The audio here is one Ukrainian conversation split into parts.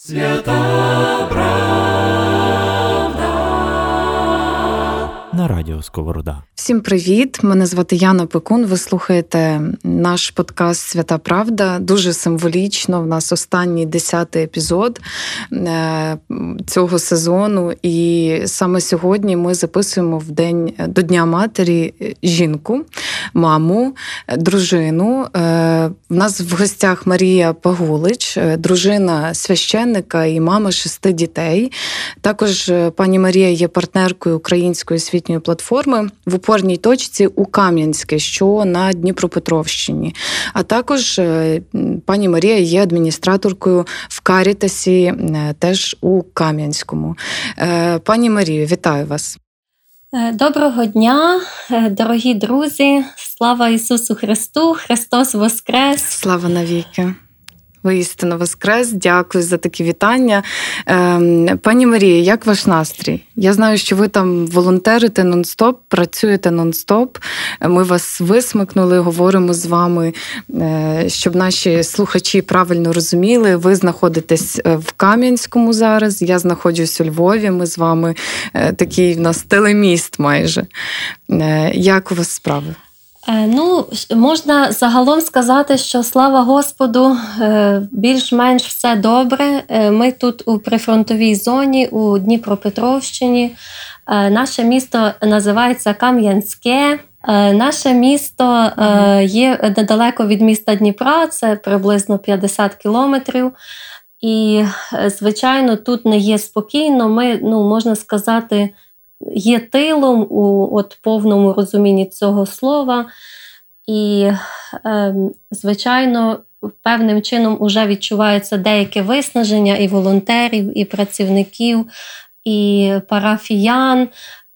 Свята правда на радіо Сковорода. Всім привіт! Мене звати Яна Пекун. Ви слухаєте наш подкаст Свята Правда. Дуже символічно. В нас останній десятий епізод е, цього сезону. І саме сьогодні ми записуємо в день до Дня матері жінку, маму, дружину. Е, в нас в гостях Марія Пагулич, е, дружина священника і мама шести дітей. Також пані Марія є партнеркою української освітньої платформи в опорній точці у Кам'янське, що на Дніпропетровщині. А також е, пані Марія є адміністраторкою в Карітасі, е, теж у Кам'янському. Е, пані Марію, вітаю вас. Доброго дня, дорогі друзі! Слава Ісусу Христу! Христос Воскрес! Слава навіки! Воістину Воскрес, дякую за такі вітання. Ем, пані Марія, як ваш настрій? Я знаю, що ви там волонтерите нон-стоп, працюєте нон-стоп. Ми вас висмикнули, говоримо з вами, е, щоб наші слухачі правильно розуміли. Ви знаходитесь е, в Кам'янському зараз. Я знаходжусь у Львові. Ми з вами е, такий в нас телеміст майже. Як у вас справи? Е, ну, можна загалом сказати, що слава Господу, е, більш-менш все добре. Е, ми тут у прифронтовій зоні у Дніпропетровщині. Наше місто називається Кам'янське. Наше місто є недалеко від міста Дніпра, це приблизно 50 кілометрів. І, звичайно, тут не є спокійно. Ми, ну, можна сказати, є тилом у от повному розумінні цього слова. І, е, звичайно, певним чином вже відчувається деяке виснаження і волонтерів, і працівників, і парафіян.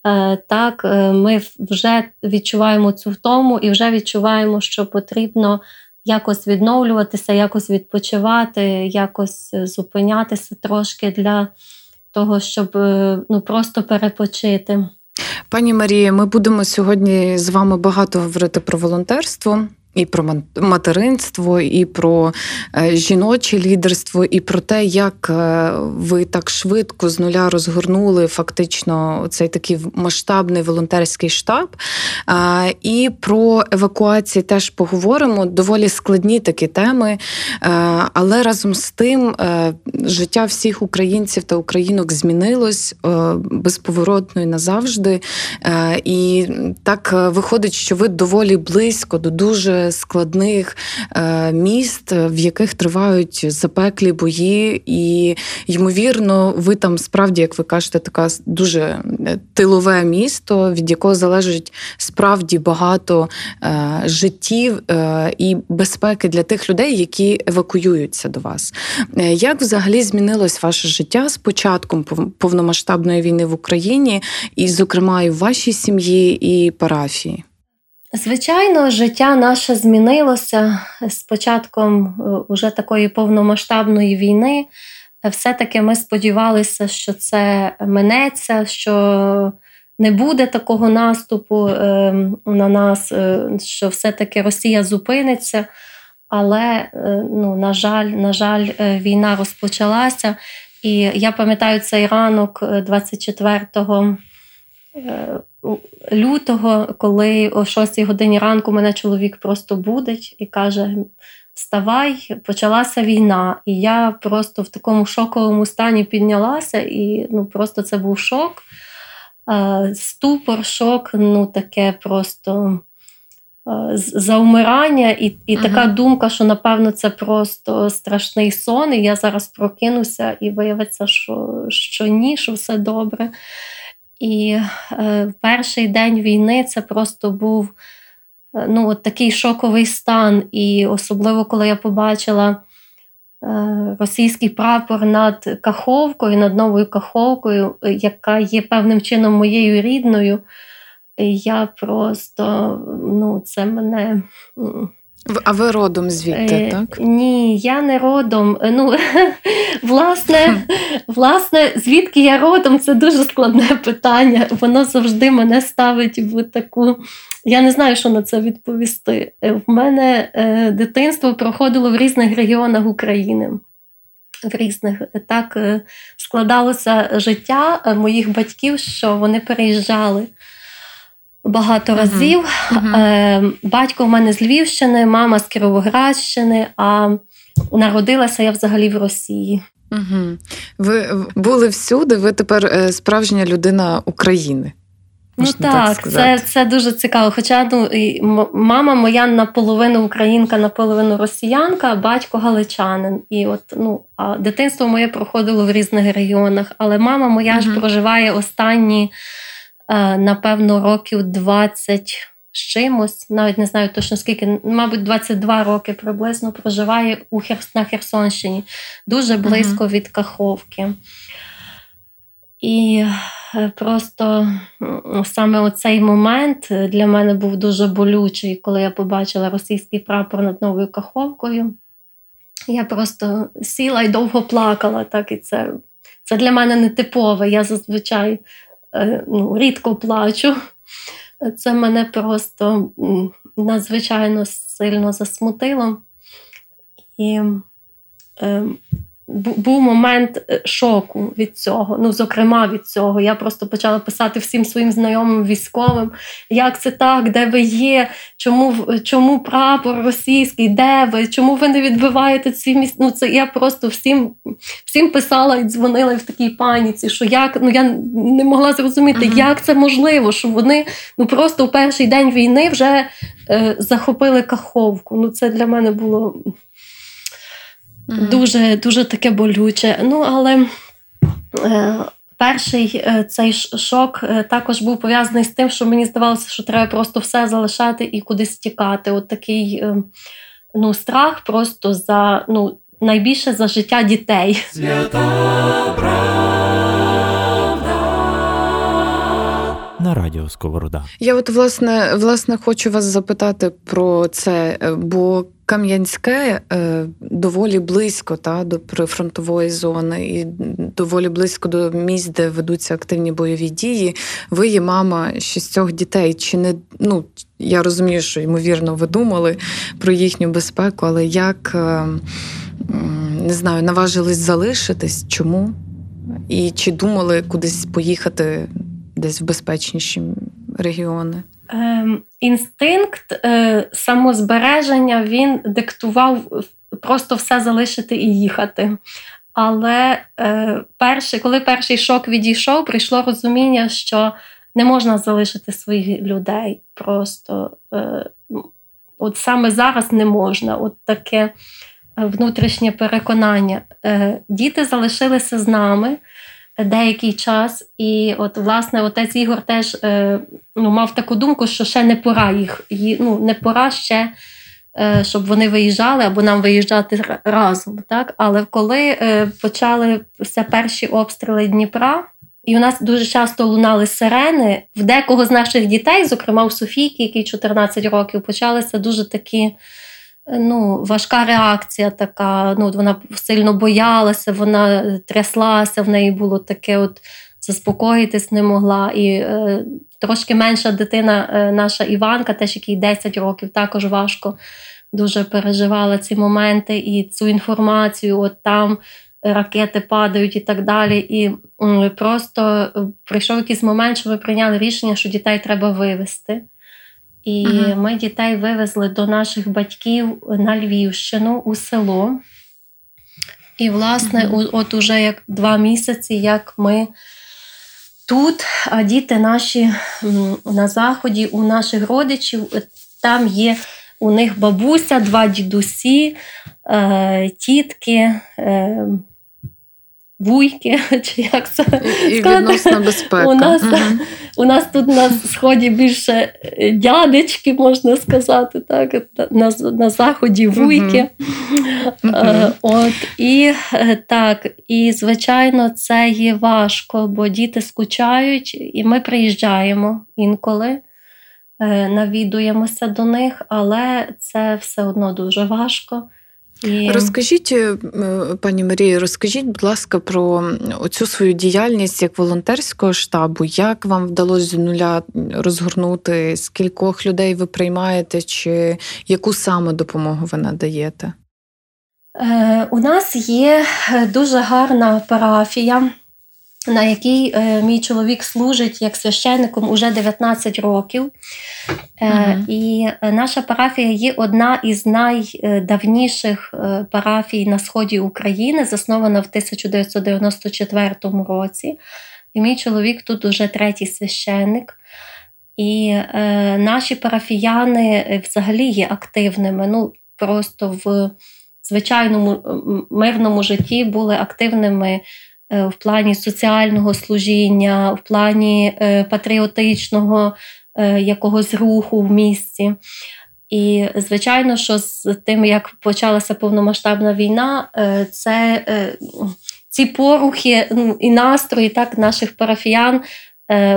Е, так, е, Ми вже відчуваємо цю втому і вже відчуваємо, що потрібно якось відновлюватися, якось відпочивати, якось зупинятися трошки для того, щоб е, ну, просто перепочити. Пані Марія, ми будемо сьогодні з вами багато говорити про волонтерство. І про материнство, і про е, жіноче лідерство, і про те, як е, ви так швидко з нуля розгорнули фактично цей такий масштабний волонтерський штаб. І про евакуації теж поговоримо. Доволі складні такі теми. Е, але разом з тим життя всіх українців та українок змінилось безповоротно і назавжди. І так виходить, що ви доволі близько до дуже складних е, міст, в яких тривають запеклі бої, і ймовірно, ви там справді, як ви кажете, така дуже е, тилове місто, від якого залежить справді багато е, життів і безпеки для тих людей, які евакуюються до вас. Як взагалі змінилось ваше життя з початком повномасштабної війни в Україні, і, зокрема, і в вашій сім'ї і парафії? Звичайно, життя наше змінилося з початком е, уже такої повномасштабної війни. Все-таки ми сподівалися, що це минеться, що не буде такого наступу е, на нас, е, що все-таки Росія зупиниться. Але, ну, на жаль, на жаль, війна розпочалася. І я пам'ятаю цей ранок 24 лютого, коли о 6 годині ранку мене чоловік просто будить і каже: Вставай, почалася війна. І я просто в такому шоковому стані піднялася, і ну, просто це був шок. Ступор, шок, ну таке просто заумирання, і і ага. така думка, що напевно це просто страшний сон. І я зараз прокинуся, і виявиться, що, що ні, що все добре. І е, перший день війни це просто був е, ну, от такий шоковий стан. І особливо, коли я побачила е, російський прапор над Каховкою, над новою Каховкою, яка є певним чином моєю рідною, я просто ну, це мене. А ви родом звідти, е, так? Ні, я не родом. Е, ну, Власне, власне, звідки я родом, це дуже складне питання. Воно завжди мене ставить в таку. Я не знаю, що на це відповісти. Е, в мене е, дитинство проходило в різних регіонах України. в різних так складалося життя моїх батьків, що вони переїжджали багато разів. Uh-huh. Батько в мене з Львівщини, мама з Кіровоградщини, а народилася я взагалі в Росії. Угу. Ви були всюди, ви тепер е, справжня людина України. Ну так, так це це дуже цікаво. Хоча ну, мама моя наполовину українка, наполовину росіянка, а батько галичанин. І от ну а дитинство моє проходило в різних регіонах. Але мама моя угу. ж проживає останні, е, напевно, років 20 з чимось, навіть не знаю точно скільки, мабуть, 22 роки приблизно проживає у Херс... на Херсонщині, дуже близько uh-huh. від Каховки. І е, просто саме оцей момент для мене був дуже болючий, коли я побачила російський прапор над новою Каховкою. Я просто сіла і довго плакала. так і Це це для мене не типове. Я зазвичай е, ну, рідко плачу. Це мене просто надзвичайно сильно засмутило. І е, був момент е, шоку від цього. Ну, зокрема, від цього. Я просто почала писати всім своїм знайомим військовим, як це так, де ви є, чому чому прапор російський, де ви, чому ви не відбиваєте ці місця? Ну, це я просто всім всім писала і дзвонила в такій паніці, що як ну я не могла зрозуміти, uh-huh. як це можливо, що вони ну просто в перший день війни вже е, захопили каховку. Ну, це для мене було. Mm-hmm. Дуже дуже таке болюче. Ну, але е, перший е, цей шок е, також був пов'язаний з тим, що мені здавалося, що треба просто все залишати і кудись тікати. От такий е, ну, страх просто за ну, найбільше за життя дітей. Свята Радіо Сковорода. Я от власне власне хочу вас запитати про це, е, бо Кам'янське е, доволі близько та, до прифронтової зони і доволі близько до місць, де ведуться активні бойові дії. Ви є мама шістьох дітей. Чи не ну я розумію, що ймовірно ви думали про їхню безпеку, але як е, не знаю, наважились залишитись? Чому? І чи думали кудись поїхати десь в безпечніші регіони? Ем, інстинкт е, самозбереження він диктував просто все залишити і їхати. Але е, перший, коли перший шок відійшов, прийшло розуміння, що не можна залишити своїх людей. Просто е, от саме зараз не можна. От таке внутрішнє переконання. Е, Діти залишилися з нами деякий час. І от, власне, отець Ігор теж е, ну, мав таку думку, що ще не пора їх, ну, не пора ще. Е, щоб вони виїжджали або нам виїжджати разом. Так? Але коли е, почали все перші обстріли Дніпра, і у нас дуже часто лунали сирени, в декого з наших дітей, зокрема у Софійки, який 14 років, почалися дуже такі ну, важка реакція така. Ну, Вона сильно боялася, вона тряслася, в неї було таке от заспокоїтись не могла. І е, трошки менша дитина, е, наша Іванка, теж який 10 років, також важко дуже переживала ці моменти і цю інформацію. от там Ракети падають і так далі. І просто прийшов якийсь момент, що ми прийняли рішення, що дітей треба вивезти. І uh ми дітей вивезли до наших батьків на Львівщину у село. І, власне, uh от уже як два місяці, як ми тут, а діти наші на заході, у наших родичів, там є у них бабуся, два дідусі, е, тітки. Вуйки, чи як це і, відносна безпека. У нас угу. у нас тут на сході більше е, дядечки, можна сказати, так, на на заході вуйки. Угу. От, І е, так, і звичайно, це є важко, бо діти скучають, і ми приїжджаємо інколи. Навідуємося до них, але це все одно дуже важко. І... Розкажіть, е, пані Марії, розкажіть, будь ласка, про цю свою діяльність як волонтерського штабу. Як вам вдалося з нуля розгорнути? Скількох людей ви приймаєте, чи яку саме допомогу ви надаєте? У нас є дуже гарна парафія на якій е, мій чоловік служить як священником уже 19 років. Е, І наша парафія є одна із найдавніших е, парафій на сході України, заснована в 1994 році. І мій чоловік тут уже третій священник. І е, наші парафіяни взагалі є активними. Ну, Просто в звичайному мирному житті були активними в плані соціального служіння, в плані е, патріотичного е, якогось руху в місті. І, звичайно, що з тим, як почалася повномасштабна війна, це ці порухи ну, і настрої так, наших парафіян.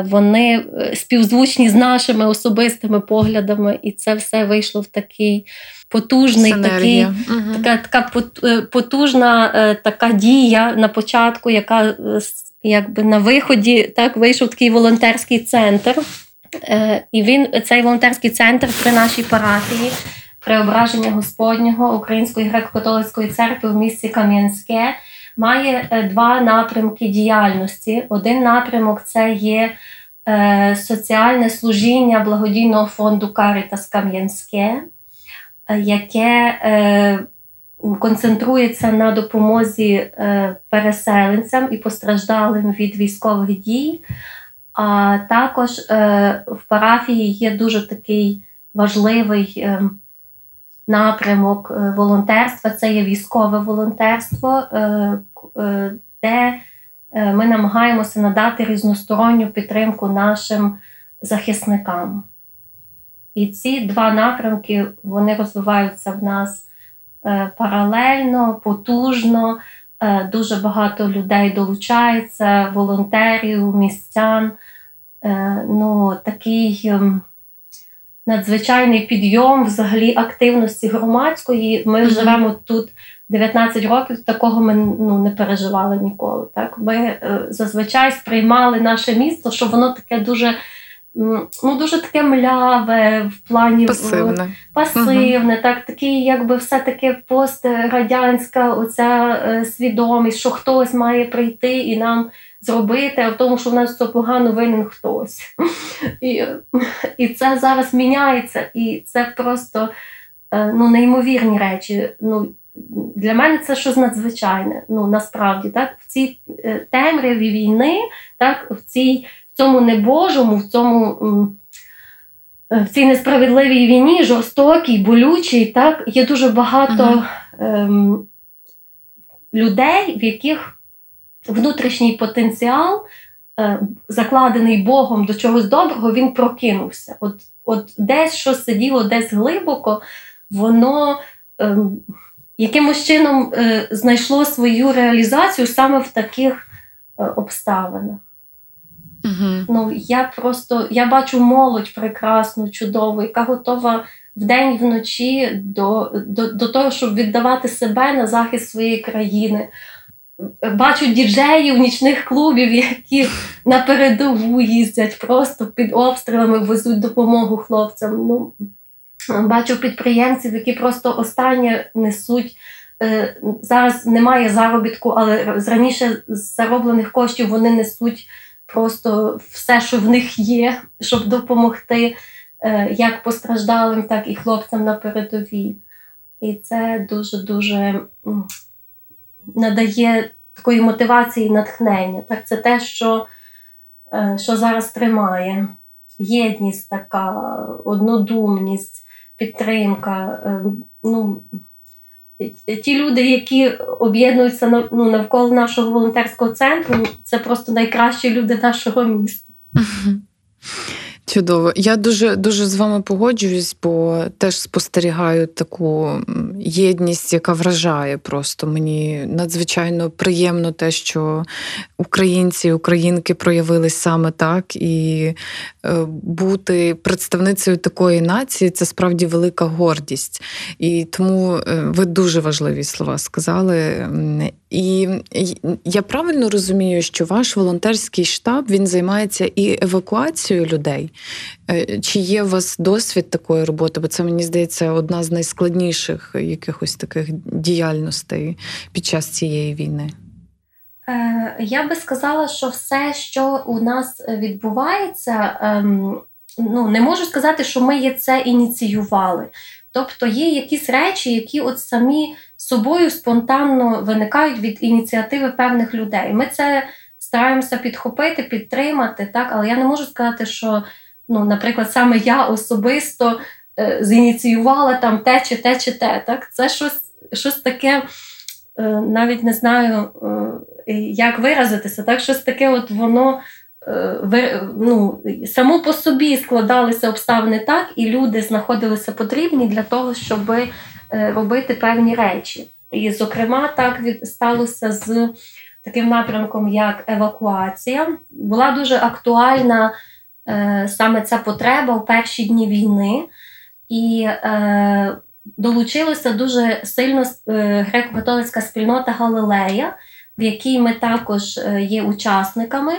Вони співзвучні з нашими особистими поглядами, і це все вийшло в такий потужний такий, угу. така така е, потужна е, така дія на початку, яка е, якби на виході так вийшов такий волонтерський центр. І він цей волонтерський центр при нашій парафії преображення Господнього Української греко-католицької церкви в місті Кам'янське. Має два напрямки діяльності. Один напрямок це є соціальне служіння благодійного фонду Карітас Кам'янське яке е, концентрується на допомозі е, переселенцям і постраждалим від військових дій. А також е, в парафії є дуже такий важливий напрямок волонтерства це є військове волонтерство, де ми намагаємося надати різносторонню підтримку нашим захисникам. І ці два напрямки вони розвиваються в нас е, паралельно, потужно. Е, дуже багато людей долучається, волонтерів, містян. Е, ну, Такий ем, надзвичайний підйом взагалі активності громадської. Ми mm-hmm. живемо тут 19 років, такого ми ну, не переживали ніколи. Так? Ми зазвичай сприймали наше місто, що воно таке дуже ну, дуже таке мляве в плані пасивне, пасивне угу. так, такий, якби все-таки пострадянська оця е, свідомість, що хтось має прийти і нам зробити, а в тому, що в нас все погано винен хтось. І і це зараз міняється, і це просто е, ну, неймовірні речі. Ну, Для мене це щось надзвичайне. Ну, насправді, так, в цій е, темряві війни, так, в цій цьому небожому, в цьому е, в цій несправедливій війні, жорстокій, болючій, так, є дуже багато uh ем, людей, в яких внутрішній потенціал, е, закладений Богом до чогось доброго, він прокинувся. От от десь щось сиділо, десь глибоко, воно е, якимось чином е, знайшло свою реалізацію саме в таких е, обставинах. Угу. Ну, Я просто я бачу молодь прекрасну, чудову, яка готова вдень і вночі до, до, до того, щоб віддавати себе на захист своєї країни. Бачу діджеїв нічних клубів, які на передову їздять, просто під обстрілами везуть допомогу хлопцям. Ну, Бачу підприємців, які просто останнє несуть. Е, зараз немає заробітку, але з раніше зароблених коштів вони несуть просто все, що в них є, щоб допомогти е, як постраждалим, так і хлопцям на передовій. І це дуже-дуже надає такої мотивації і натхнення. Так, Це те, що, е, що зараз тримає. Єдність така, однодумність, підтримка. Е, ну, Ті люди, які об'єднуються ну, навколо нашого волонтерського центру, це просто найкращі люди нашого міста. Чудово. Я дуже дуже з вами погоджуюсь, бо теж спостерігаю таку єдність, яка вражає просто. Мені надзвичайно приємно те, що українці, і українки проявились саме так, і е, бути представницею такої нації це справді велика гордість. І тому е, ви дуже важливі слова сказали. І я правильно розумію, що ваш волонтерський штаб він займається і евакуацією людей. Е, чи є у вас досвід такої роботи? Бо це мені здається одна з найскладніших якихось таких діяльностей під час цієї війни? Е, я би сказала, що все, що у нас відбувається, ем, ну не можу сказати, що ми це ініціювали. Тобто є якісь речі, які от самі собою спонтанно виникають від ініціативи певних людей. Ми це стараємося підхопити, підтримати, так, але я не можу сказати, що, ну, наприклад, саме я особисто е, зініціювала там те чи те чи те. Так? Це щось, щось таке, е, навіть не знаю, е, як виразитися, так, щось таке, от воно. Е, ну, само по собі складалися обставини так, і люди знаходилися потрібні для того, щоб робити певні речі. І, зокрема, так сталося з таким напрямком, як евакуація. Була дуже актуальна е, саме ця потреба в перші дні війни, і е, долучилася дуже сильно е, греко-католицька спільнота Галилея, в якій ми також е, є учасниками.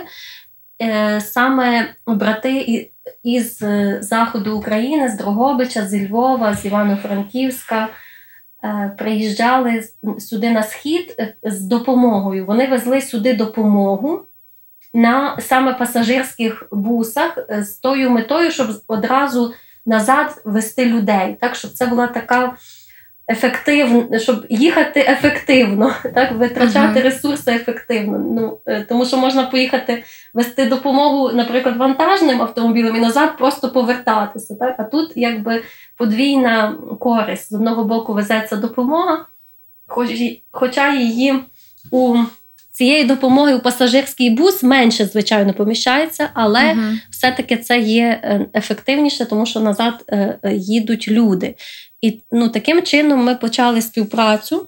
Е, саме брати із е, заходу України, з Дрогобича, з Львова, з Івано-Франківська е, приїжджали сюди на схід з допомогою. Вони везли сюди допомогу на саме пасажирських бусах з тою метою, щоб одразу назад вести людей. Так, щоб це була така ефективно, щоб їхати ефективно, так витрачати uh-huh. ресурси ефективно. Ну е, тому, що можна поїхати вести допомогу, наприклад, вантажним автомобілем і назад просто повертатися. Так, а тут якби подвійна користь з одного боку везеться допомога, хоч, хоча її у Цієї допомоги у пасажирський бус менше, звичайно, поміщається, але uh-huh. все-таки це є е, ефективніше, тому що назад е, їдуть люди. І ну, таким чином ми почали співпрацю.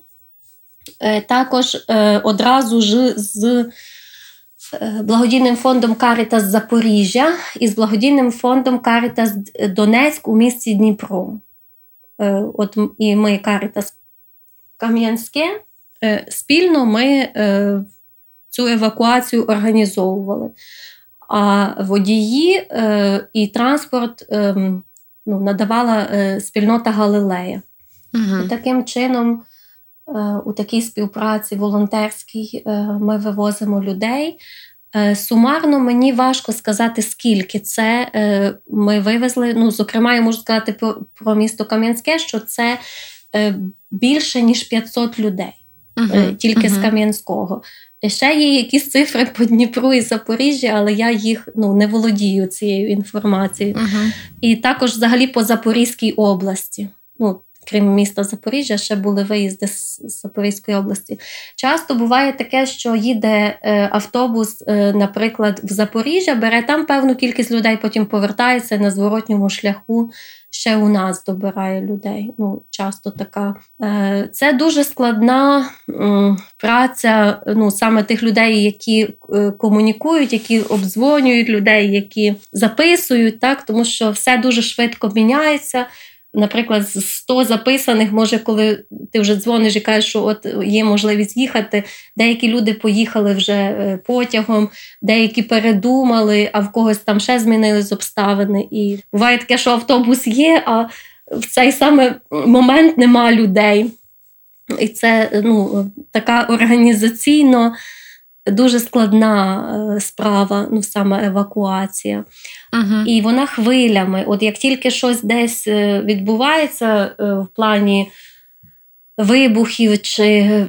Е, також е, одразу ж з е, благодійним фондом Карітас Запоріжжя і з благодійним фондом Карітас Донецьк у місті Дніпро. От І ми Карітас Кам'янське. Спільно ми цю евакуацію організовували. А водії і транспорт ем, ну, надавала е, спільнота Галилея. Угу. І таким чином, е, у такій співпраці волонтерській, е, ми вивозимо людей. Е, сумарно мені важко сказати, скільки це е, ми вивезли. Ну, Зокрема, я можу сказати про, про місто Кам'янське, що це е, більше ніж 500 людей. Uh-huh, тільки uh-huh. з Кам'янського. Ще є якісь цифри по Дніпру і Запоріжжі, але я їх ну, не володію цією інформацією. Uh-huh. І також взагалі по Запорізькій області. Ну, Крім міста Запоріжжя, ще були виїзди з Запорізької області. Часто буває таке, що їде е, автобус, е, наприклад, в Запоріжжя, бере там певну кількість людей, потім повертається на зворотньому шляху ще у нас добирає людей. Ну, Часто така. Е, це дуже складна праця ну, саме тих людей, які е, комунікують, які обдзвонюють людей, які записують, так, тому що все дуже швидко міняється наприклад, з 100 записаних, може, коли ти вже дзвониш і кажеш, що от є можливість їхати. Деякі люди поїхали вже е, потягом, деякі передумали, а в когось там ще змінились обставини. І буває таке, що автобус є, а в цей саме момент нема людей. І це ну, така організаційно дуже складна е, справа, ну саме евакуація. Угу. І вона хвилями. От як тільки щось десь е, відбувається е, в плані вибухів чи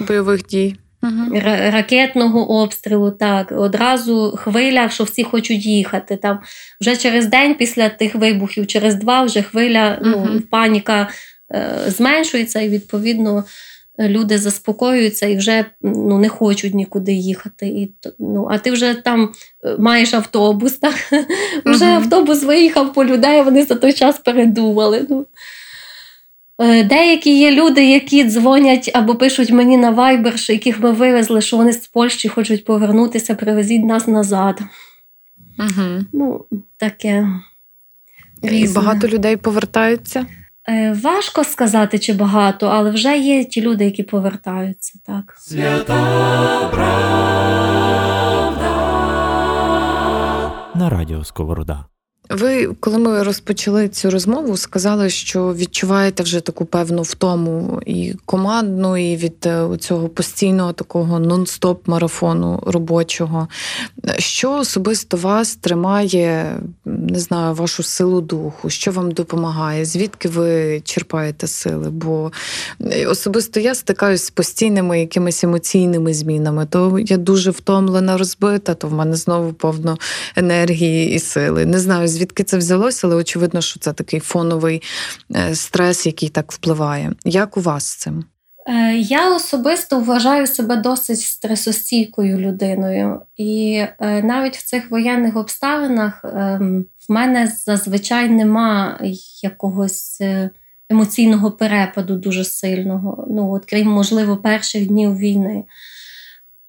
бойових дій. Угу. Ракетного обстрілу, так, одразу хвиля, що всі хочуть їхати. Там Вже через день після тих вибухів, через два вже хвиля, угу. ну, паніка е, зменшується, і відповідно люди заспокоюються і вже ну, не хочуть нікуди їхати. І, ну, А ти вже там е, маєш автобус. так? Вже uh автобус виїхав по людей, вони за той час передумали. Ну. Е, деякі є люди, які дзвонять або пишуть мені на Viber, що яких ми вивезли, що вони з Польщі хочуть повернутися, привезіть нас назад. Угу. Ну, таке. І багато людей повертаються. Е, важко сказати, чи багато, але вже є ті люди, які повертаються. так. Свята правда. На радіо Сковорода. Ви, коли ми розпочали цю розмову, сказали, що відчуваєте вже таку певну втому і командну, і від е, цього постійного такого нон-стоп марафону робочого. Що особисто вас тримає, не знаю, вашу силу духу, що вам допомагає? Звідки ви черпаєте сили? Бо е, особисто я стикаюсь з постійними якимись емоційними змінами. То я дуже втомлена, розбита, то в мене знову повно енергії і сили. Не знаю, звідки це взялося, але очевидно, що це такий фоновий е, стрес, який так впливає. Як у вас з цим? Е, я особисто вважаю себе досить стресостійкою людиною, і е, навіть в цих воєнних обставинах ем, в мене зазвичай нема якогось емоційного перепаду дуже сильного. Ну, от крім можливо, перших днів війни.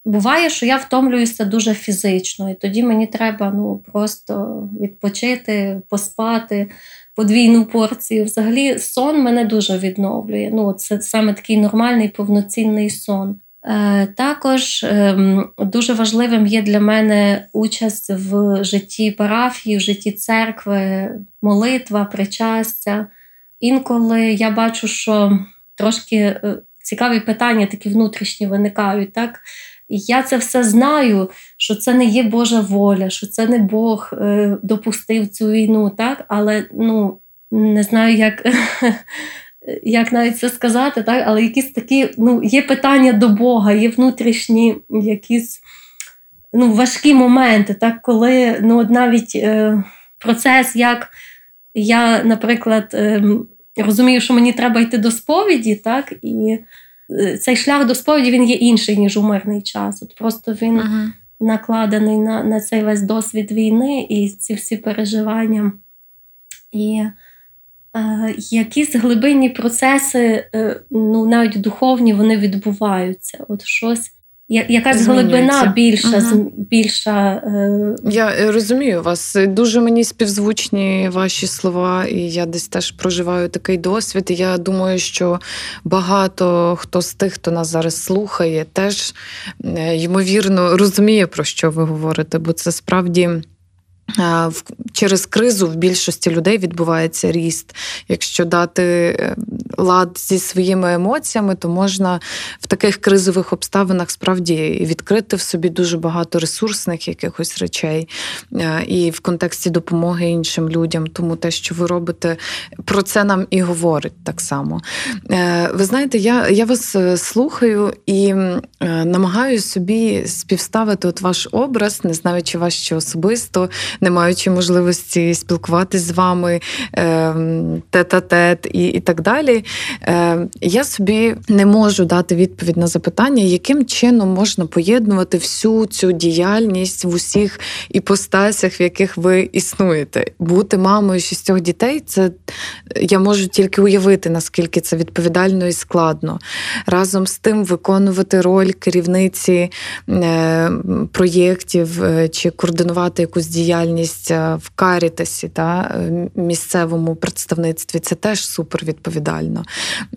Буває, що я втомлююся дуже фізично, і тоді мені треба ну, просто відпочити, поспати подвійну порцію. Взагалі, сон мене дуже відновлює. Ну, Це саме такий нормальний повноцінний сон. Е, Також е, дуже важливим є для мене участь в житті парафії, в житті церкви, молитва, причастя. Інколи я бачу, що трошки е, цікаві питання такі внутрішні виникають. так? Я це все знаю, що це не є Божа воля, що це не Бог е, допустив цю війну, так? але ну, не знаю, як як навіть це сказати, так? але якісь такі ну, є питання до Бога, є внутрішні якісь ну, важкі моменти, так? коли ну, навіть е, процес, як я, наприклад, е, розумію, що мені треба йти до сповіді, так? і цей шлях до сповіді він є інший, ніж у мирний час. От Просто він uh-huh. накладений на на цей весь досвід війни і ці всі переживання. І е, якісь глибинні процеси, е, ну навіть духовні, вони відбуваються. От щось якась глибина більша. Угу. більша е... Я е, розумію вас. Дуже мені співзвучні ваші слова, і я десь теж проживаю такий досвід. І Я думаю, що багато хто з тих, хто нас зараз слухає, теж е, ймовірно розуміє, про що ви говорите, бо це справді. Через кризу в більшості людей відбувається ріст. Якщо дати е, лад зі своїми емоціями, то можна в таких кризових обставинах справді відкрити в собі дуже багато ресурсних якихось речей і в контексті допомоги іншим людям. Тому те, що ви робите, про це нам і говорить так само. Е, ви знаєте, я я вас е, слухаю і намагаюся собі співставити от ваш образ, не знаючи вас ще особисто не маючи можливості спілкуватись з вами тет-а-тет і, і так далі. Ем, я собі не можу дати відповідь на запитання, яким чином можна поєднувати всю цю діяльність в усіх іпостасях, в яких ви існуєте. Бути мамою шістьох дітей, це я можу тільки уявити, наскільки це відповідально і складно. Разом з тим виконувати роль керівниці е, проєктів е, чи координувати якусь діяльність діяльність е, в Карітасі та е, місцевому представництві це теж супер відповідально.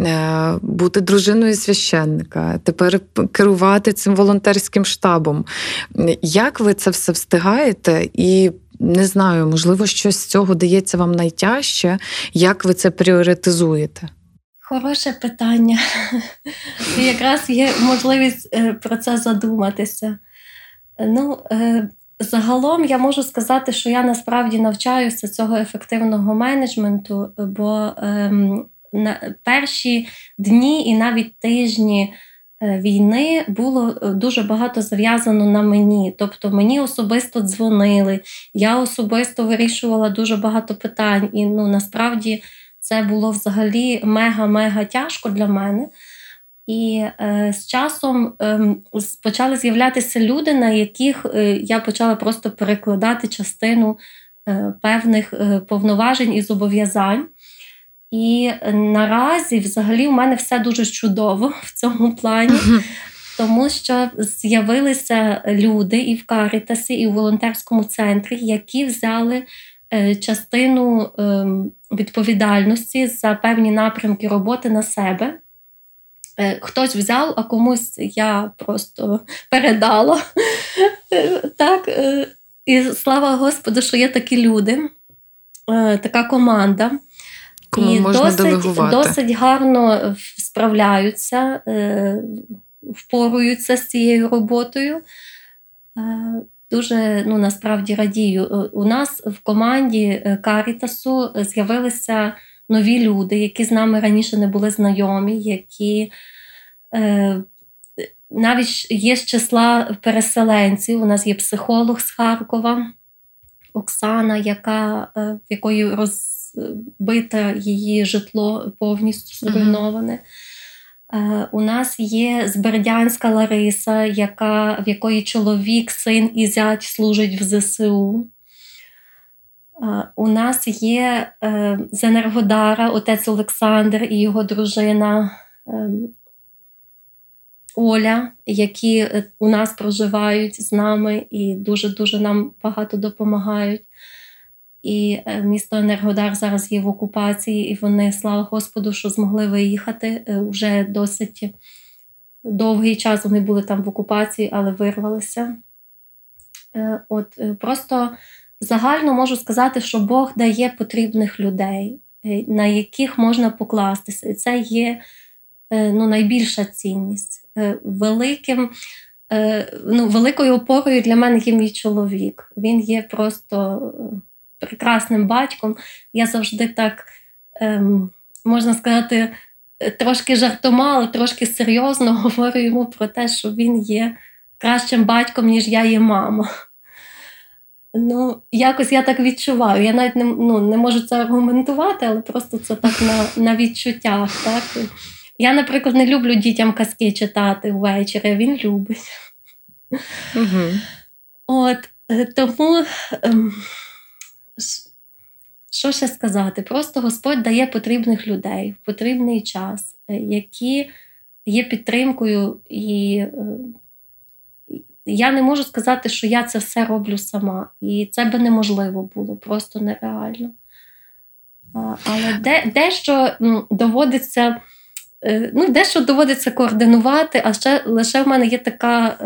Е, бути дружиною священника, тепер керувати цим волонтерським штабом. Як ви це все встигаєте? І не знаю, можливо, щось з цього дається вам найтяжче. Як ви це пріоритизуєте? Хороше питання. Якраз є можливість про це задуматися. Ну, Загалом я можу сказати, що я насправді навчаюся цього ефективного менеджменту, бо ем, на перші дні і навіть тижні е, війни було е, дуже багато зав'язано на мені. Тобто мені особисто дзвонили, я особисто вирішувала дуже багато питань, і ну насправді це було взагалі мега-мега тяжко для мене. І е, з часом е, почали з'являтися люди, на яких е, я почала просто перекладати частину е, певних повноважень і зобов'язань. І наразі, взагалі, у мене все дуже чудово в цьому плані, тому що з'явилися люди і в Карітасі, і в волонтерському центрі, які взяли е, частину ем, відповідальності за певні напрямки роботи на себе. Е, хтось взяв, а комусь я просто передала. так, е, І слава Господу, що є такі люди. така команда. Кому і можна досить, делегувати. досить гарно справляються, впоруються з цією роботою. Дуже ну, насправді радію. У нас в команді Карітасу з'явилися нові люди, які з нами раніше не були знайомі, які е, навіть є з числа переселенців. У нас є психолог з Харкова, Оксана, яка, е, в якої розбите її житло повністю зруйноване. Е, у нас є Збердянська Лариса, яка, в якої чоловік, син і зять служать в ЗСУ. У нас є е, з Енергодара отець Олександр і його дружина Оля, які е, у нас проживають з нами і дуже-дуже нам багато допомагають. І е, місто Енергодар зараз є в окупації, і вони, слава Господу, що змогли виїхати. Вже досить довгий час вони були там в окупації, але вирвалися. От Просто загально можу сказати, що Бог дає потрібних людей, е, на яких можна покластися. І це є е, ну, найбільша цінність. Е, великим, ну, Великою опорою для мене є мій чоловік. Він є просто прекрасним батьком. Я завжди так, ем, можна сказати, трошки жартома, але трошки серйозно говорю йому про те, що він є кращим батьком, ніж я є мама. Ну, якось я так відчуваю. Я навіть не ну, не можу це аргументувати, але просто це так на на відчуттях. Так? Я, наприклад, не люблю дітям казки читати ввечері, а він любить. Угу. От, е, Тому, ем, що ще сказати? Просто Господь дає потрібних людей в потрібний час, е, які є підтримкою і. Е, я не можу сказати, що я це все роблю сама. І це би неможливо було, просто нереально. Але де, дещо доводиться. Е, ну, дещо доводиться координувати, а ще лише в мене є така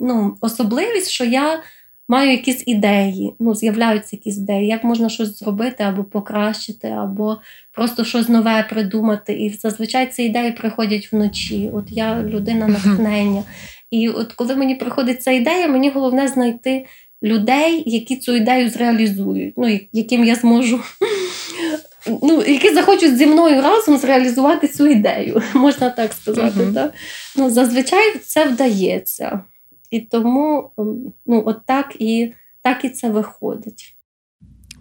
ну, особливість, що я маю якісь ідеї, ну, з'являються якісь ідеї, як можна щось зробити або покращити, або просто щось нове придумати. І зазвичай ці ідеї приходять вночі. От я людина натхнення. І от коли мені приходить ця ідея, мені головне знайти людей, які цю ідею зреалізують, ну, яким я зможу. Ну, які захочуть зі мною разом зреалізувати цю ідею, можна так сказати. Uh-huh. Так? Ну, Зазвичай це вдається. І тому ну, от так і, так і це виходить.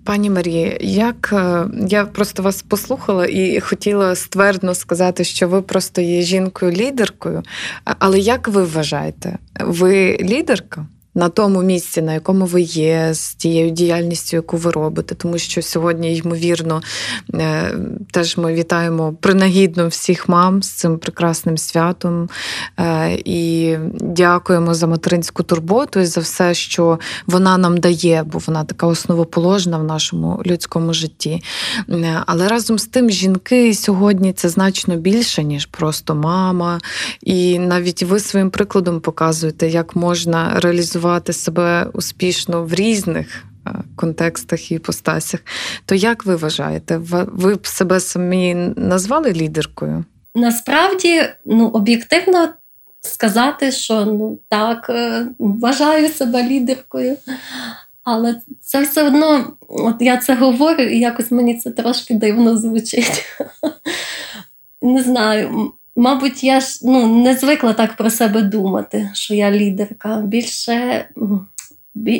Пані Марії, як е, я просто вас послухала і хотіла ствердно сказати, що ви просто є жінкою-лідеркою. Але як ви вважаєте, ви лідерка? На тому місці, на якому ви є, з тією діяльністю, яку ви робите, тому що сьогодні, ймовірно, е, теж ми вітаємо принагідно всіх мам з цим прекрасним святом е, і дякуємо за материнську турботу і за все, що вона нам дає, бо вона така основоположна в нашому людському житті. Е, але разом з тим, жінки сьогодні це значно більше, ніж просто мама. І навіть ви своїм прикладом показуєте, як можна реалізувати реалізувати себе успішно в різних е, контекстах і постасях. То як ви вважаєте, ви б себе самі назвали лідеркою? Насправді, ну, об'єктивно сказати, що ну так, е, вважаю себе лідеркою. Але це все одно, от я це говорю, і якось мені це трошки дивно звучить. Не знаю. Мабуть, я ж ну, не звикла так про себе думати, що я лідерка. Більше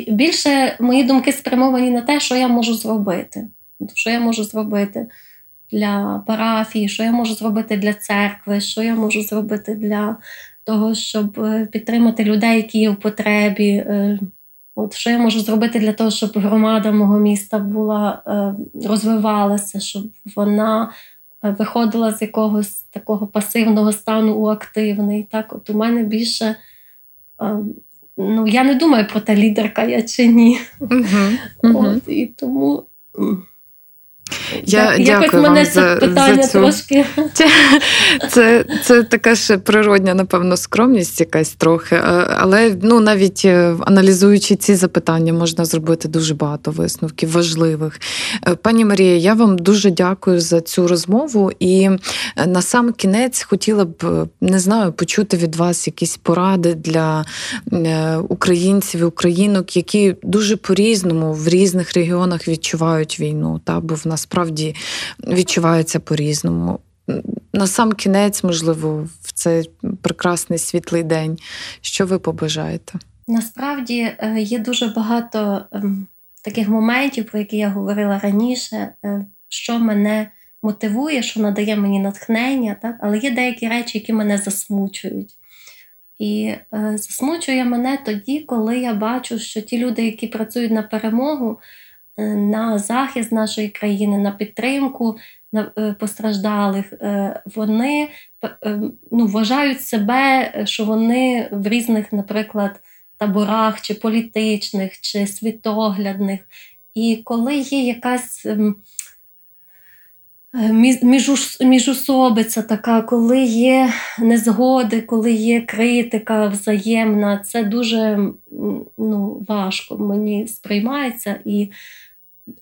більше мої думки спрямовані на те, що я можу зробити. Що я можу зробити для парафії, що я можу зробити для церкви, що я можу зробити для того, щоб е, підтримати людей, які є в потребі. Е, от Що я можу зробити для того, щоб громада мого міста була, е, розвивалася, щоб вона виходила з якогось такого пасивного стану у активний. Так, от у мене більше. Ну, я не думаю про те, лідерка я чи ні. Uh-huh. Uh-huh. От, І тому. Я Якось дякую мене вам це питання за цю... трошки. Це це така ж природня, напевно, скромність якась трохи. Але ну, навіть е, аналізуючи ці запитання, можна зробити дуже багато висновків важливих. Е, пані Марія, я вам дуже дякую за цю розмову. І е, на сам кінець хотіла б не знаю, почути від вас якісь поради для українців і українок, які дуже по-різному в різних регіонах відчувають війну. Та бо в нас насправді відчувається по-різному. На сам кінець, можливо, в цей прекрасний світлий день. Що ви побажаєте? Насправді е, є дуже багато ем, таких моментів, про які я говорила раніше, е, що мене мотивує, що надає мені натхнення, так? але є деякі речі, які мене засмучують. І е, засмучує мене тоді, коли я бачу, що ті люди, які працюють на перемогу, на захист нашої країни, на підтримку на постраждалих, е, вони ну, вважають себе, що вони в різних, наприклад, таборах чи політичних, чи світоглядних. І коли є якась ем, міжусобиця така, коли є незгоди, коли є критика взаємна, це дуже ну, важко мені сприймається. І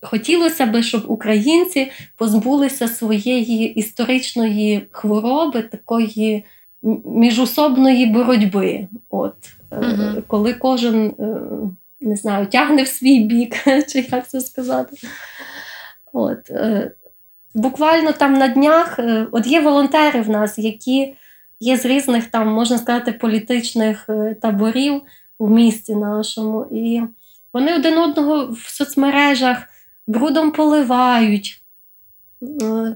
хотілося б, щоб українці позбулися своєї історичної хвороби, такої міжусобної боротьби. От, угу. Коли кожен е, не знаю, тягне в свій бік, чи як це сказати. От, е, Буквально там на днях от є волонтери в нас, які є з різних там, можна сказати, політичних таборів у місті нашому. І вони один одного в соцмережах брудом поливають, е,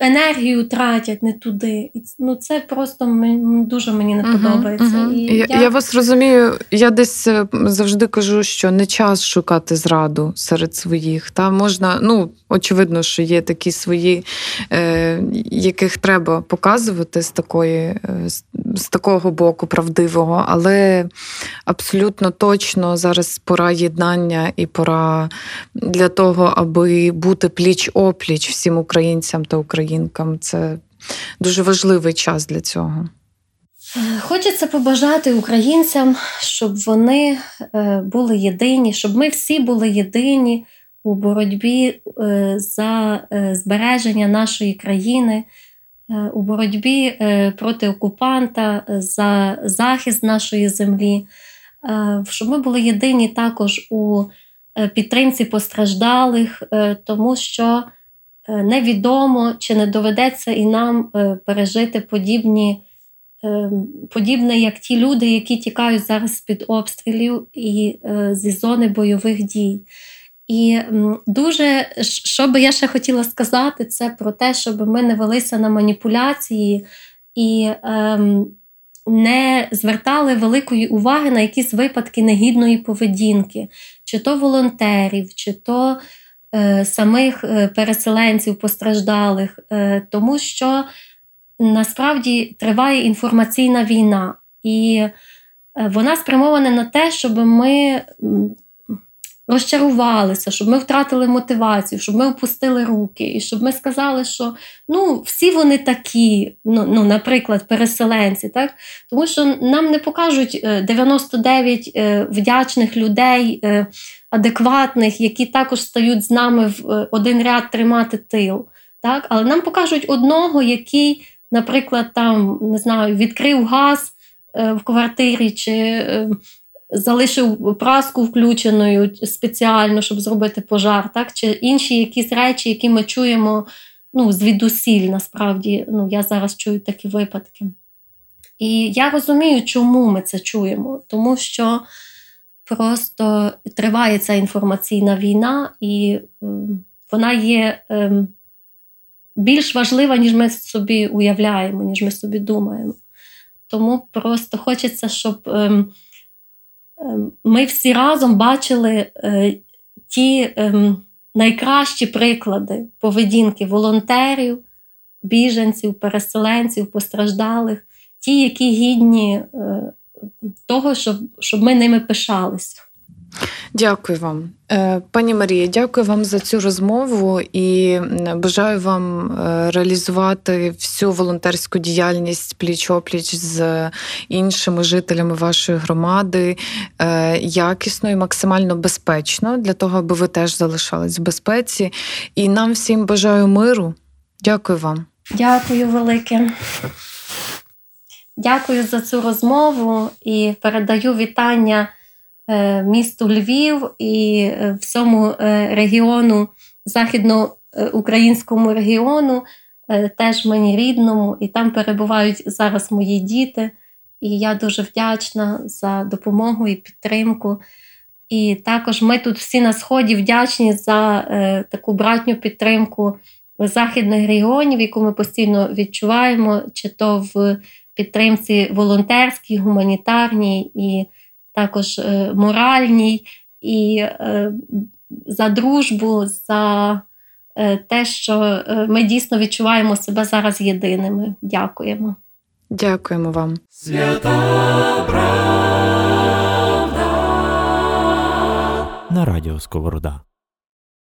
енергію тратять не туди. І, ну, Це просто дуже мені не подобається. Угу, угу. І я, я вас розумію, я десь е, завжди кажу, що не час шукати зраду серед своїх. Та можна, ну, очевидно, що є такі свої, е, яких треба показувати з такої, е, з такого боку правдивого, але абсолютно точно зараз пора єднання і пора для того, аби бути пліч опліч всім українцям та українкам. Це дуже важливий час для цього. Хочеться побажати українцям, щоб вони е, були єдині, щоб ми всі були єдині у боротьбі е, за е, збереження нашої країни, у боротьбі проти окупанта, за захист нашої землі, щоб ми були єдині також у підтримці постраждалих, тому що Е, невідомо, чи не доведеться і нам е, пережити подібні, е, подібне, як ті люди, які тікають зараз з-під обстрілів і зі зони бойових дій. І дуже, що би я ще хотіла сказати, це про те, щоб ми не велися на маніпуляції і ем, не звертали великої уваги на якісь випадки негідної поведінки, чи то волонтерів, чи то Е, самих е, переселенців постраждалих, е, тому що насправді триває інформаційна війна, і вона спрямована на те, щоб ми розчарувалися, щоб ми втратили мотивацію, щоб ми опустили руки, і щоб ми сказали, що ну, всі вони такі, ну, ну, наприклад, переселенці, так? тому що нам не покажуть 99 вдячних людей адекватних, які також стають з нами в е, один ряд тримати тил. Так? Але нам покажуть одного, який, наприклад, там не знаю, відкрив газ е, в квартирі чи е, залишив праску включеною спеціально, щоб зробити пожар, так? чи інші якісь речі, які ми чуємо ну, звідусіль, насправді. Ну, Я зараз чую такі випадки. І я розумію, чому ми це чуємо, тому що просто триває ця інформаційна війна, і ем, вона є ем, більш важлива, ніж ми собі уявляємо, ніж ми собі думаємо. Тому просто хочеться, щоб ем, ми всі разом бачили е, ті найкращі приклади поведінки волонтерів, біженців, переселенців, постраждалих, ті, які гідні е, того, щоб щоб ми ними пишалися. Дякую вам, Е, пані Марія. Дякую вам за цю розмову і бажаю вам е, реалізувати всю волонтерську діяльність пліч-опліч з іншими жителями вашої громади е, якісно і максимально безпечно для того, аби ви теж залишались в безпеці. І нам всім бажаю миру. Дякую вам. Дякую велике. Дякую за цю розмову і передаю вітання е, місту Львів і е, всьому е, регіону, західноукраїнському регіону, теж мені рідному, і там перебувають зараз мої діти. І я дуже вдячна за допомогу і підтримку. І також ми тут всі на сході вдячні за е, таку братню підтримку західних регіонів, яку ми постійно відчуваємо, чи то в підтримці волонтерській, гуманітарній і також е, моральній, і е, за дружбу, за е, те, що ми дійсно відчуваємо себе зараз єдиними. Дякуємо. Дякуємо вам. Свята правда. на радіо Сковорода.